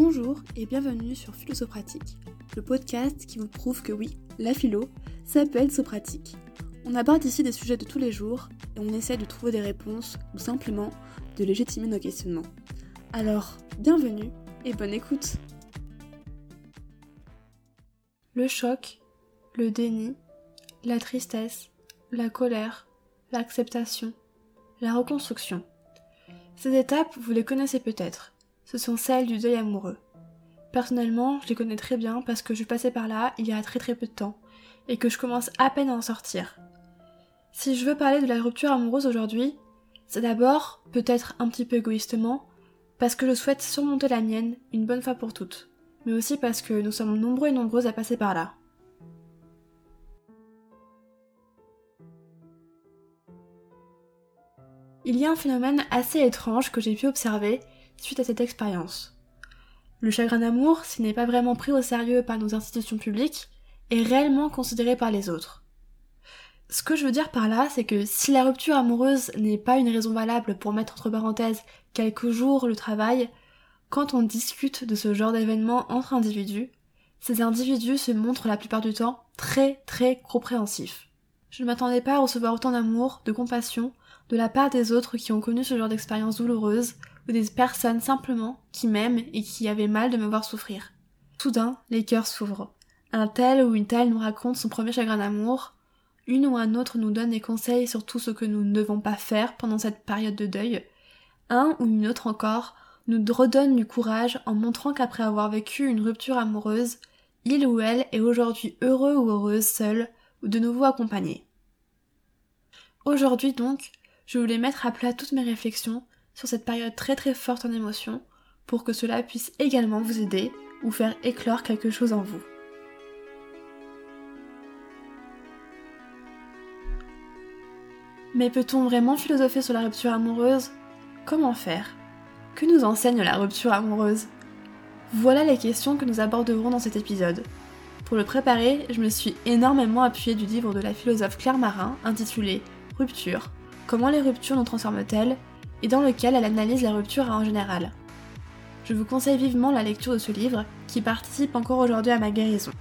Bonjour et bienvenue sur Philosopratique, le podcast qui vous prouve que oui, la philo, être sopratique. On aborde ici des sujets de tous les jours et on essaie de trouver des réponses ou simplement de légitimer nos questionnements. Alors, bienvenue et bonne écoute Le choc, le déni, la tristesse, la colère, l'acceptation, la reconstruction. Ces étapes, vous les connaissez peut-être ce sont celles du deuil amoureux. Personnellement, je les connais très bien parce que je passais par là il y a très très peu de temps et que je commence à peine à en sortir. Si je veux parler de la rupture amoureuse aujourd'hui, c'est d'abord, peut-être un petit peu égoïstement, parce que je souhaite surmonter la mienne une bonne fois pour toutes, mais aussi parce que nous sommes nombreux et nombreuses à passer par là. Il y a un phénomène assez étrange que j'ai pu observer suite à cette expérience. Le chagrin d'amour, s'il n'est pas vraiment pris au sérieux par nos institutions publiques, est réellement considéré par les autres. Ce que je veux dire par là, c'est que si la rupture amoureuse n'est pas une raison valable pour mettre entre parenthèses quelques jours le travail, quand on discute de ce genre d'événement entre individus, ces individus se montrent la plupart du temps très très compréhensifs. Je ne m'attendais pas à recevoir autant d'amour, de compassion, de la part des autres qui ont connu ce genre d'expérience douloureuse, ou des personnes simplement qui m'aiment et qui avaient mal de me voir souffrir. Soudain, les cœurs s'ouvrent. Un tel ou une telle nous raconte son premier chagrin d'amour, une ou un autre nous donne des conseils sur tout ce que nous ne devons pas faire pendant cette période de deuil, un ou une autre encore nous redonne du courage en montrant qu'après avoir vécu une rupture amoureuse, il ou elle est aujourd'hui heureux ou heureuse seul ou de nouveau accompagné. Aujourd'hui donc, je voulais mettre à plat toutes mes réflexions sur cette période très très forte en émotion pour que cela puisse également vous aider ou faire éclore quelque chose en vous. Mais peut-on vraiment philosopher sur la rupture amoureuse? Comment faire? Que nous enseigne la rupture amoureuse? Voilà les questions que nous aborderons dans cet épisode. Pour le préparer, je me suis énormément appuyée du livre de la philosophe Claire Marin intitulé Rupture. Comment les ruptures nous transforment-elles? Et dans lequel elle analyse la rupture en général. Je vous conseille vivement la lecture de ce livre qui participe encore aujourd'hui à ma guérison.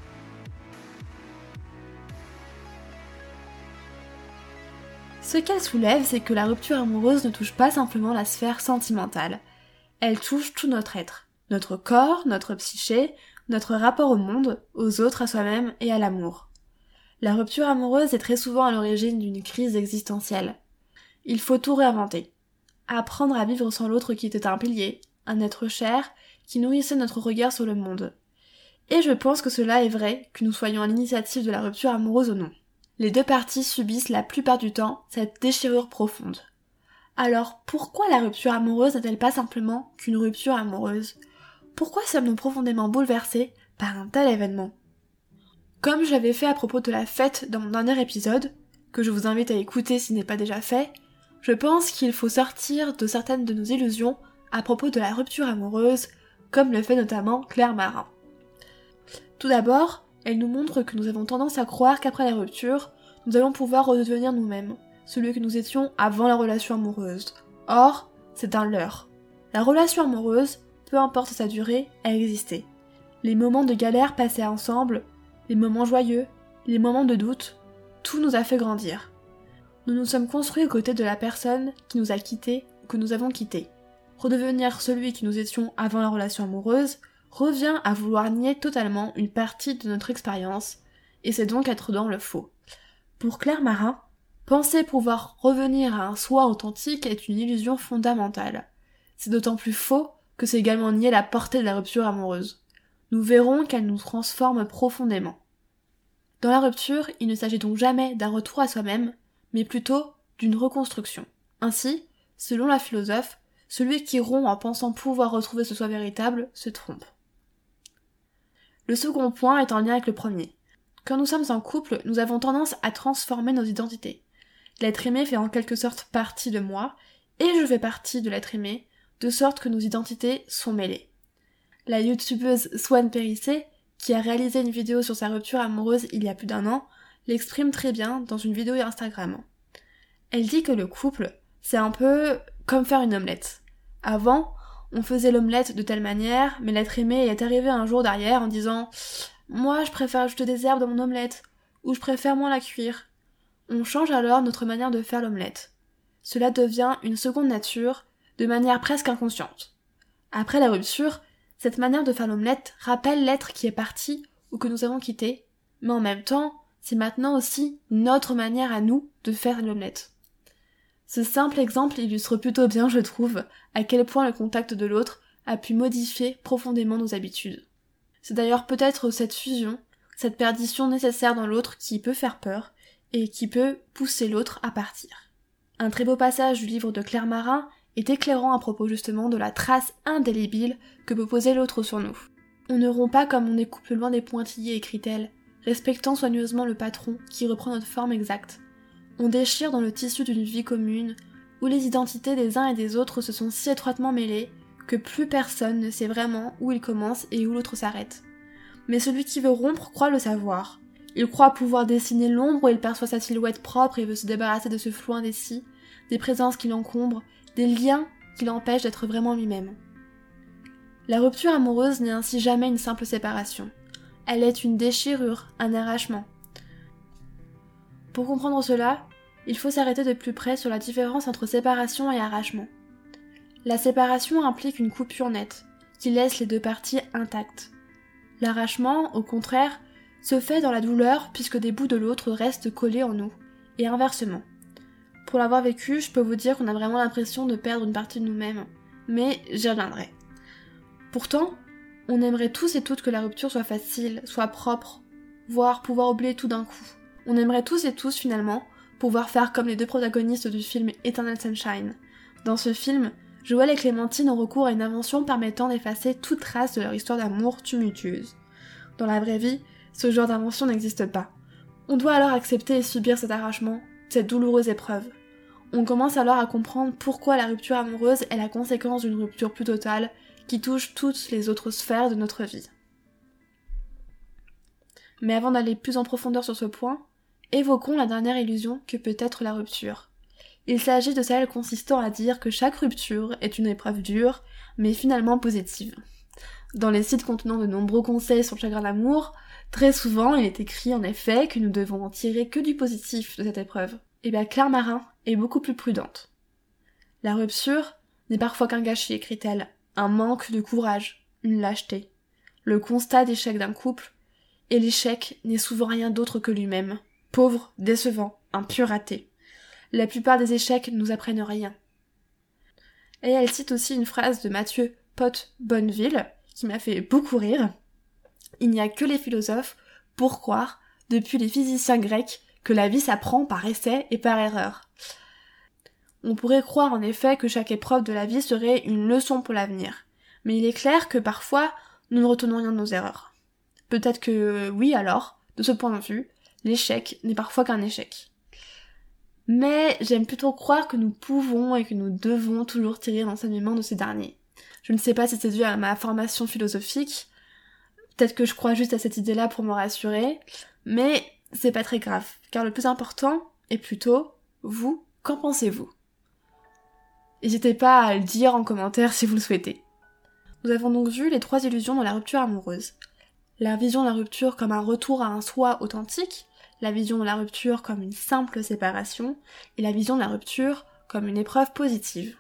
Ce qu'elle soulève, c'est que la rupture amoureuse ne touche pas simplement la sphère sentimentale. Elle touche tout notre être, notre corps, notre psyché, notre rapport au monde, aux autres, à soi-même et à l'amour. La rupture amoureuse est très souvent à l'origine d'une crise existentielle. Il faut tout réinventer apprendre à vivre sans l'autre qui était un pilier, un être cher, qui nourrissait notre regard sur le monde. Et je pense que cela est vrai, que nous soyons à l'initiative de la rupture amoureuse ou non. Les deux parties subissent la plupart du temps cette déchirure profonde. Alors pourquoi la rupture amoureuse n'est-elle pas simplement qu'une rupture amoureuse? Pourquoi sommes-nous profondément bouleversés par un tel événement? Comme je l'avais fait à propos de la fête dans mon dernier épisode, que je vous invite à écouter s'il n'est pas déjà fait, je pense qu'il faut sortir de certaines de nos illusions à propos de la rupture amoureuse, comme le fait notamment Claire Marin. Tout d'abord, elle nous montre que nous avons tendance à croire qu'après la rupture, nous allons pouvoir redevenir nous-mêmes, celui que nous étions avant la relation amoureuse. Or, c'est un leurre. La relation amoureuse, peu importe sa durée, a existé. Les moments de galère passés ensemble, les moments joyeux, les moments de doute, tout nous a fait grandir nous nous sommes construits aux côtés de la personne qui nous a quittés ou que nous avons quitté. Redevenir celui qui nous étions avant la relation amoureuse revient à vouloir nier totalement une partie de notre expérience, et c'est donc être dans le faux. Pour Claire Marin, penser pouvoir revenir à un soi authentique est une illusion fondamentale. C'est d'autant plus faux que c'est également nier la portée de la rupture amoureuse. Nous verrons qu'elle nous transforme profondément. Dans la rupture, il ne s'agit donc jamais d'un retour à soi-même, mais plutôt d'une reconstruction. Ainsi, selon la philosophe, celui qui rompt en pensant pouvoir retrouver ce soi véritable se trompe. Le second point est en lien avec le premier. Quand nous sommes en couple, nous avons tendance à transformer nos identités. L'être aimé fait en quelque sorte partie de moi, et je fais partie de l'être aimé, de sorte que nos identités sont mêlées. La youtubeuse Swan Périssé, qui a réalisé une vidéo sur sa rupture amoureuse il y a plus d'un an, l'exprime très bien dans une vidéo Instagram. Elle dit que le couple, c'est un peu comme faire une omelette. Avant, on faisait l'omelette de telle manière, mais l'être aimé est arrivé un jour derrière en disant Moi, je préfère ajouter des herbes dans mon omelette, ou je préfère moins la cuire. On change alors notre manière de faire l'omelette. Cela devient une seconde nature, de manière presque inconsciente. Après la rupture, cette manière de faire l'omelette rappelle l'être qui est parti ou que nous avons quitté, mais en même temps, c'est maintenant aussi notre manière à nous de faire l'omelette. Ce simple exemple illustre plutôt bien, je trouve, à quel point le contact de l'autre a pu modifier profondément nos habitudes. C'est d'ailleurs peut-être cette fusion, cette perdition nécessaire dans l'autre qui peut faire peur et qui peut pousser l'autre à partir. Un très beau passage du livre de Claire Marin est éclairant à propos justement de la trace indélébile que peut poser l'autre sur nous. On ne rompt pas comme on est couple loin des pointillés, écrit-elle, respectant soigneusement le patron qui reprend notre forme exacte, on déchire dans le tissu d'une vie commune, où les identités des uns et des autres se sont si étroitement mêlées que plus personne ne sait vraiment où il commence et où l'autre s'arrête. Mais celui qui veut rompre croit le savoir. Il croit pouvoir dessiner l'ombre où il perçoit sa silhouette propre et veut se débarrasser de ce flou indécis, des présences qui l'encombrent, des liens qui l'empêchent d'être vraiment lui-même. La rupture amoureuse n'est ainsi jamais une simple séparation. Elle est une déchirure, un arrachement. Pour comprendre cela, il faut s'arrêter de plus près sur la différence entre séparation et arrachement. La séparation implique une coupure nette, qui laisse les deux parties intactes. L'arrachement, au contraire, se fait dans la douleur puisque des bouts de l'autre restent collés en nous, et inversement. Pour l'avoir vécu, je peux vous dire qu'on a vraiment l'impression de perdre une partie de nous-mêmes, mais j'y reviendrai. Pourtant, on aimerait tous et toutes que la rupture soit facile, soit propre, voire pouvoir oublier tout d'un coup. On aimerait tous et tous finalement pouvoir faire comme les deux protagonistes du film Eternal Sunshine. Dans ce film, Joël et Clémentine ont recours à une invention permettant d'effacer toute trace de leur histoire d'amour tumultueuse. Dans la vraie vie, ce genre d'invention n'existe pas. On doit alors accepter et subir cet arrachement, cette douloureuse épreuve. On commence alors à comprendre pourquoi la rupture amoureuse est la conséquence d'une rupture plus totale qui touche toutes les autres sphères de notre vie. Mais avant d'aller plus en profondeur sur ce point, Évoquons la dernière illusion que peut être la rupture. Il s'agit de celle consistant à dire que chaque rupture est une épreuve dure, mais finalement positive. Dans les sites contenant de nombreux conseils sur le chagrin d'amour, très souvent il est écrit en effet que nous devons en tirer que du positif de cette épreuve. Et eh bien Claire Marin est beaucoup plus prudente. La rupture n'est parfois qu'un gâchis, écrit-elle, un manque de courage, une lâcheté, le constat d'échec d'un couple, et l'échec n'est souvent rien d'autre que lui-même, pauvre, décevant, un raté. La plupart des échecs nous apprennent rien. Et elle cite aussi une phrase de Mathieu Pot Bonneville, qui m'a fait beaucoup rire. Il n'y a que les philosophes pour croire, depuis les physiciens grecs, que la vie s'apprend par essai et par erreur. On pourrait croire en effet que chaque épreuve de la vie serait une leçon pour l'avenir, mais il est clair que parfois nous ne retenons rien de nos erreurs. Peut-être que oui alors, de ce point de vue, l'échec n'est parfois qu'un échec. Mais j'aime plutôt croire que nous pouvons et que nous devons toujours tirer l'enseignement de ces derniers. Je ne sais pas si c'est dû à ma formation philosophique, peut-être que je crois juste à cette idée-là pour me rassurer, mais c'est pas très grave, car le plus important est plutôt vous, qu'en pensez-vous? N'hésitez pas à le dire en commentaire si vous le souhaitez. Nous avons donc vu les trois illusions dans la rupture amoureuse. La vision de la rupture comme un retour à un soi authentique, la vision de la rupture comme une simple séparation, et la vision de la rupture comme une épreuve positive.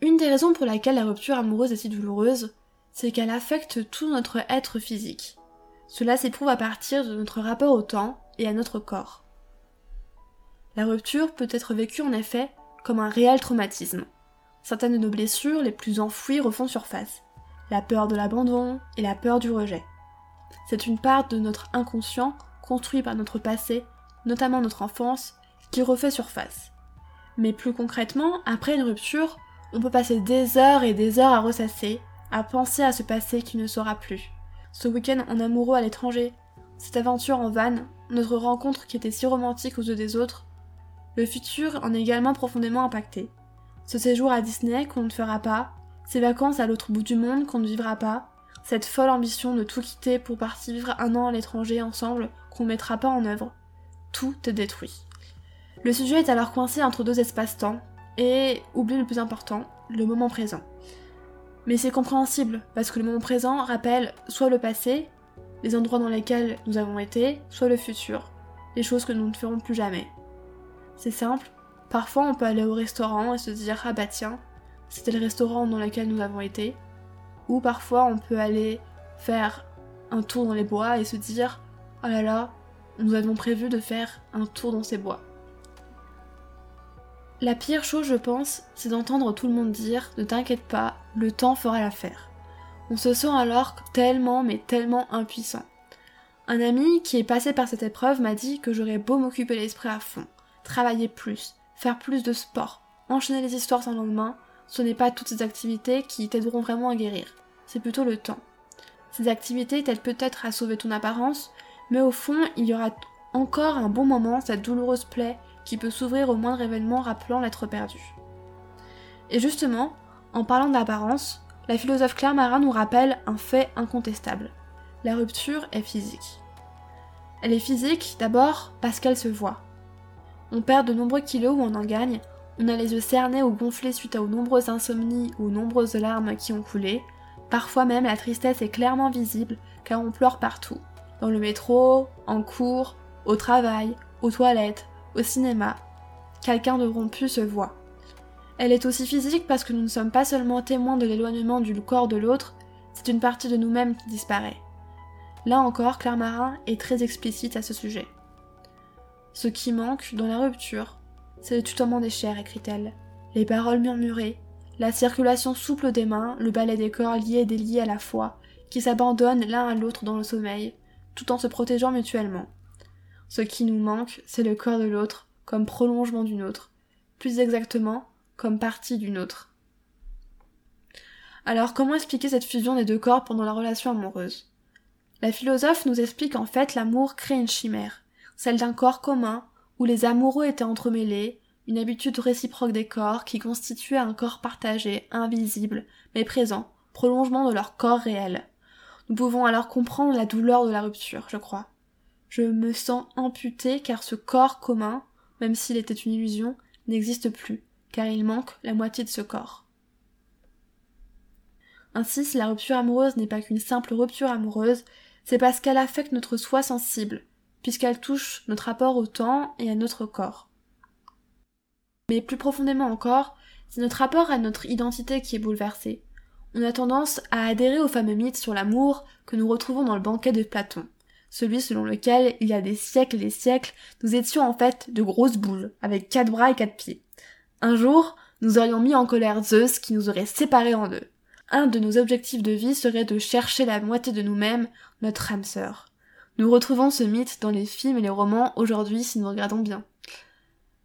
Une des raisons pour laquelle la rupture amoureuse est si douloureuse, c'est qu'elle affecte tout notre être physique. Cela s'éprouve à partir de notre rapport au temps et à notre corps. La rupture peut être vécue en effet comme un réel traumatisme. Certaines de nos blessures les plus enfouies refont surface. La peur de l'abandon et la peur du rejet. C'est une part de notre inconscient construit par notre passé, notamment notre enfance, qui refait surface. Mais plus concrètement, après une rupture, on peut passer des heures et des heures à ressasser, à penser à ce passé qui ne sera plus. Ce week-end en amoureux à l'étranger, cette aventure en van, notre rencontre qui était si romantique aux yeux des autres, le futur en est également profondément impacté ce séjour à Disney qu'on ne fera pas, ces vacances à l'autre bout du monde qu'on ne vivra pas, cette folle ambition de tout quitter pour partir vivre un an à l'étranger ensemble qu'on ne mettra pas en œuvre. Tout est détruit. Le sujet est alors coincé entre deux espaces-temps et oublie le plus important, le moment présent. Mais c'est compréhensible, parce que le moment présent rappelle soit le passé, les endroits dans lesquels nous avons été, soit le futur, les choses que nous ne ferons plus jamais. C'est simple, parfois on peut aller au restaurant et se dire ah bah tiens, c'était le restaurant dans lequel nous avons été, ou parfois on peut aller faire un tour dans les bois et se dire oh là là, nous avions prévu de faire un tour dans ces bois. La pire chose, je pense, c'est d'entendre tout le monde dire Ne t'inquiète pas, le temps fera l'affaire. On se sent alors tellement, mais tellement impuissant. Un ami qui est passé par cette épreuve m'a dit que j'aurais beau m'occuper l'esprit à fond, travailler plus, faire plus de sport, enchaîner les histoires sans lendemain, ce n'est pas toutes ces activités qui t'aideront vraiment à guérir, c'est plutôt le temps. Ces activités t'aident peut-être à sauver ton apparence, mais au fond, il y aura encore un bon moment cette douloureuse plaie qui peut s'ouvrir au moindre événement rappelant l'être perdu. Et justement, en parlant d'apparence, la philosophe Claire Marin nous rappelle un fait incontestable. La rupture est physique. Elle est physique d'abord parce qu'elle se voit. On perd de nombreux kilos ou on en gagne, on a les yeux cernés ou gonflés suite aux nombreuses insomnies ou aux nombreuses larmes qui ont coulé. Parfois même la tristesse est clairement visible car on pleure partout. Dans le métro, en cours, au travail, aux toilettes, au cinéma. Quelqu'un de rompu se voit. Elle est aussi physique parce que nous ne sommes pas seulement témoins de l'éloignement du corps de l'autre, c'est une partie de nous-mêmes qui disparaît. Là encore, Claire Marin est très explicite à ce sujet. Ce qui manque dans la rupture, c'est le tutoiement des chairs, écrit-elle, les paroles murmurées, la circulation souple des mains, le balai des corps liés et déliés à la fois, qui s'abandonnent l'un à l'autre dans le sommeil, tout en se protégeant mutuellement. Ce qui nous manque, c'est le corps de l'autre, comme prolongement d'une autre, plus exactement, comme partie d'une autre. Alors comment expliquer cette fusion des deux corps pendant la relation amoureuse? La philosophe nous explique en fait l'amour crée une chimère, celle d'un corps commun, où les amoureux étaient entremêlés, une habitude réciproque des corps qui constituait un corps partagé, invisible, mais présent, prolongement de leur corps réel. Nous pouvons alors comprendre la douleur de la rupture, je crois. Je me sens amputée car ce corps commun, même s'il était une illusion, n'existe plus, car il manque la moitié de ce corps. Ainsi, si la rupture amoureuse n'est pas qu'une simple rupture amoureuse, c'est parce qu'elle affecte notre soi sensible, puisqu'elle touche notre rapport au temps et à notre corps. Mais plus profondément encore, c'est notre rapport à notre identité qui est bouleversé. On a tendance à adhérer au fameux mythe sur l'amour que nous retrouvons dans le banquet de Platon, celui selon lequel, il y a des siècles et des siècles, nous étions en fait de grosses boules, avec quatre bras et quatre pieds. Un jour, nous aurions mis en colère Zeus qui nous aurait séparés en deux. Un de nos objectifs de vie serait de chercher la moitié de nous-mêmes, notre âme sœur. Nous retrouvons ce mythe dans les films et les romans aujourd'hui si nous regardons bien.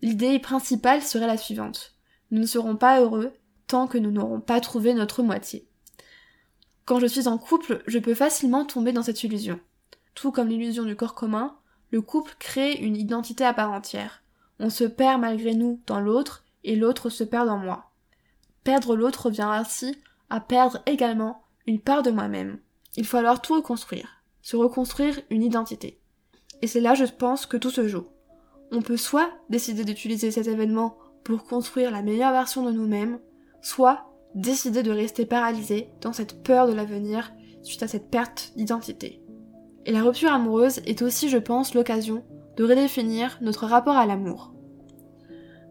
L'idée principale serait la suivante. Nous ne serons pas heureux tant que nous n'aurons pas trouvé notre moitié. Quand je suis en couple, je peux facilement tomber dans cette illusion. Tout comme l'illusion du corps commun, le couple crée une identité à part entière. On se perd malgré nous dans l'autre et l'autre se perd dans moi. Perdre l'autre revient ainsi à perdre également une part de moi-même. Il faut alors tout reconstruire se reconstruire une identité. Et c'est là, je pense, que tout se joue. On peut soit décider d'utiliser cet événement pour construire la meilleure version de nous-mêmes, soit décider de rester paralysé dans cette peur de l'avenir suite à cette perte d'identité. Et la rupture amoureuse est aussi, je pense, l'occasion de redéfinir notre rapport à l'amour.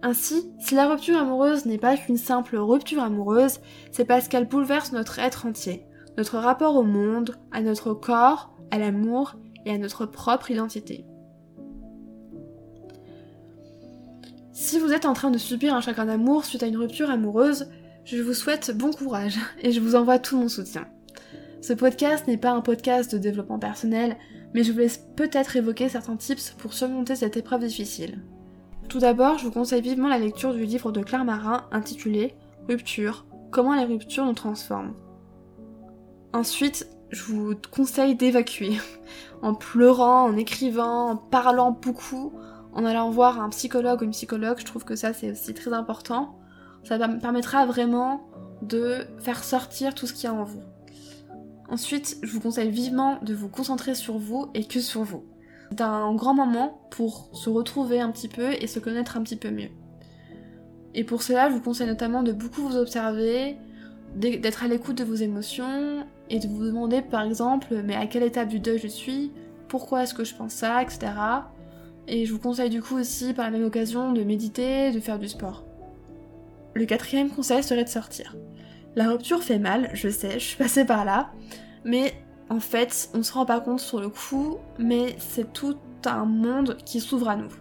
Ainsi, si la rupture amoureuse n'est pas qu'une simple rupture amoureuse, c'est parce qu'elle bouleverse notre être entier, notre rapport au monde, à notre corps, à l'amour et à notre propre identité. Si vous êtes en train de subir un chagrin d'amour suite à une rupture amoureuse, je vous souhaite bon courage et je vous envoie tout mon soutien. Ce podcast n'est pas un podcast de développement personnel, mais je vous laisse peut-être évoquer certains tips pour surmonter cette épreuve difficile. Tout d'abord, je vous conseille vivement la lecture du livre de Claire Marin intitulé Rupture, comment les ruptures nous transforment. Ensuite, je vous conseille d'évacuer. En pleurant, en écrivant, en parlant beaucoup, en allant voir un psychologue ou une psychologue, je trouve que ça c'est aussi très important. Ça permettra vraiment de faire sortir tout ce qu'il y a en vous. Ensuite, je vous conseille vivement de vous concentrer sur vous et que sur vous. C'est un grand moment pour se retrouver un petit peu et se connaître un petit peu mieux. Et pour cela, je vous conseille notamment de beaucoup vous observer, d'être à l'écoute de vos émotions et de vous demander par exemple mais à quelle étape du deuil je suis, pourquoi est-ce que je pense ça, etc. Et je vous conseille du coup aussi par la même occasion de méditer, de faire du sport. Le quatrième conseil serait de sortir. La rupture fait mal, je sais, je suis passée par là, mais en fait, on se rend pas compte sur le coup, mais c'est tout un monde qui s'ouvre à nous.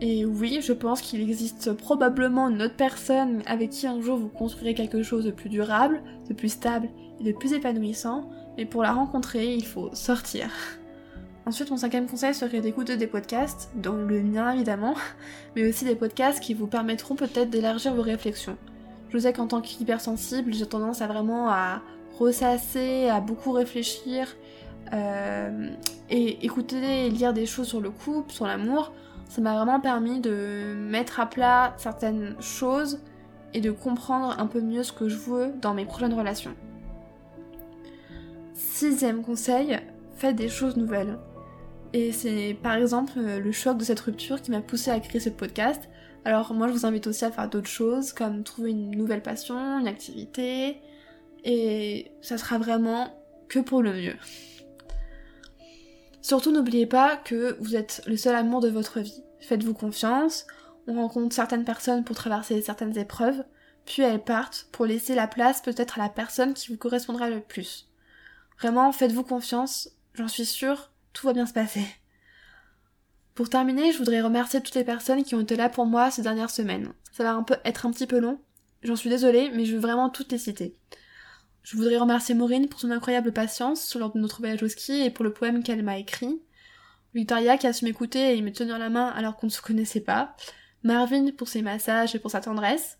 Et oui, je pense qu'il existe probablement une autre personne avec qui un jour vous construirez quelque chose de plus durable, de plus stable de plus épanouissant, mais pour la rencontrer, il faut sortir. Ensuite, mon cinquième conseil serait d'écouter des podcasts, dont le mien évidemment, mais aussi des podcasts qui vous permettront peut-être d'élargir vos réflexions. Je sais qu'en tant qu'hypersensible, j'ai tendance à vraiment à ressasser, à beaucoup réfléchir, euh, et écouter et lire des choses sur le couple, sur l'amour, ça m'a vraiment permis de mettre à plat certaines choses et de comprendre un peu mieux ce que je veux dans mes prochaines relations. Sixième conseil, faites des choses nouvelles. Et c'est par exemple le choc de cette rupture qui m'a poussé à créer ce podcast. Alors moi je vous invite aussi à faire d'autres choses comme trouver une nouvelle passion, une activité, et ça sera vraiment que pour le mieux. Surtout n'oubliez pas que vous êtes le seul amour de votre vie. Faites-vous confiance, on rencontre certaines personnes pour traverser certaines épreuves, puis elles partent pour laisser la place peut-être à la personne qui vous correspondra le plus. Vraiment, faites-vous confiance, j'en suis sûre, tout va bien se passer. Pour terminer, je voudrais remercier toutes les personnes qui ont été là pour moi ces dernières semaines. Ça va être un petit peu long, j'en suis désolée, mais je veux vraiment toutes les citer. Je voudrais remercier Maureen pour son incroyable patience lors de notre voyage au ski et pour le poème qu'elle m'a écrit. Victoria qui a su m'écouter et me tenir la main alors qu'on ne se connaissait pas. Marvin pour ses massages et pour sa tendresse.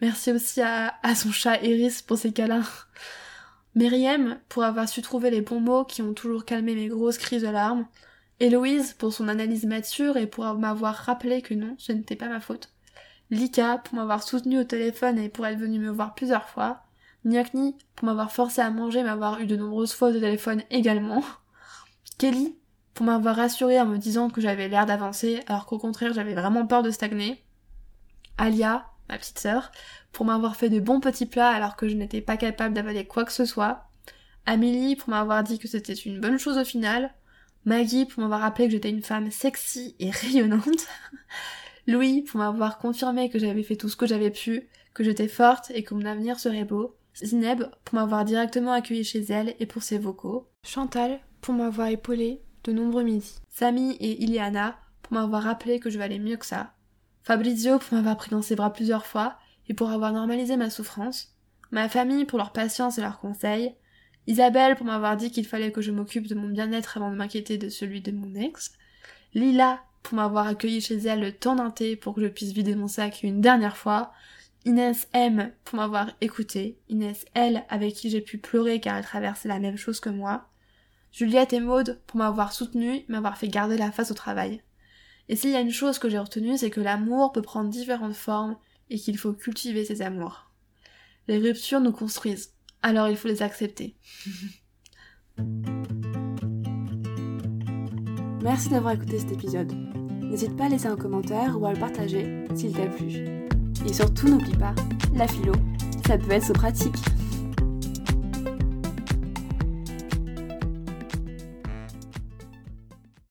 Merci aussi à, à son chat Eris pour ses câlins. Myriam pour avoir su trouver les bons mots qui ont toujours calmé mes grosses crises de larmes. Héloïse pour son analyse mature et pour m'avoir rappelé que non, ce n'était pas ma faute. Lika pour m'avoir soutenu au téléphone et pour être venue me voir plusieurs fois. Nyakni pour m'avoir forcé à manger et m'avoir eu de nombreuses fois au téléphone également. Kelly pour m'avoir rassuré en me disant que j'avais l'air d'avancer alors qu'au contraire j'avais vraiment peur de stagner. Alia, ma petite sœur, pour m'avoir fait de bons petits plats alors que je n'étais pas capable d'avaler quoi que ce soit. Amélie pour m'avoir dit que c'était une bonne chose au final. Maggie pour m'avoir rappelé que j'étais une femme sexy et rayonnante. Louis pour m'avoir confirmé que j'avais fait tout ce que j'avais pu, que j'étais forte et que mon avenir serait beau. Zineb pour m'avoir directement accueilli chez elle et pour ses vocaux. Chantal pour m'avoir épaulé de nombreux midis. Samy et Iliana pour m'avoir rappelé que je valais mieux que ça. Fabrizio pour m'avoir pris dans ses bras plusieurs fois et pour avoir normalisé ma souffrance. Ma famille pour leur patience et leurs conseils. Isabelle pour m'avoir dit qu'il fallait que je m'occupe de mon bien-être avant de m'inquiéter de celui de mon ex. Lila pour m'avoir accueilli chez elle le temps d'un thé pour que je puisse vider mon sac une dernière fois. Inès M pour m'avoir écouté, Inès L avec qui j'ai pu pleurer car elle traversait la même chose que moi, Juliette et Maude pour m'avoir soutenue, m'avoir fait garder la face au travail. Et s'il y a une chose que j'ai retenue, c'est que l'amour peut prendre différentes formes et qu'il faut cultiver ses amours. Les ruptures nous construisent, alors il faut les accepter. Merci d'avoir écouté cet épisode. N'hésite pas à laisser un commentaire ou à le partager s'il t'a plu. Et surtout n'oublie pas, la philo, ça peut être pratique.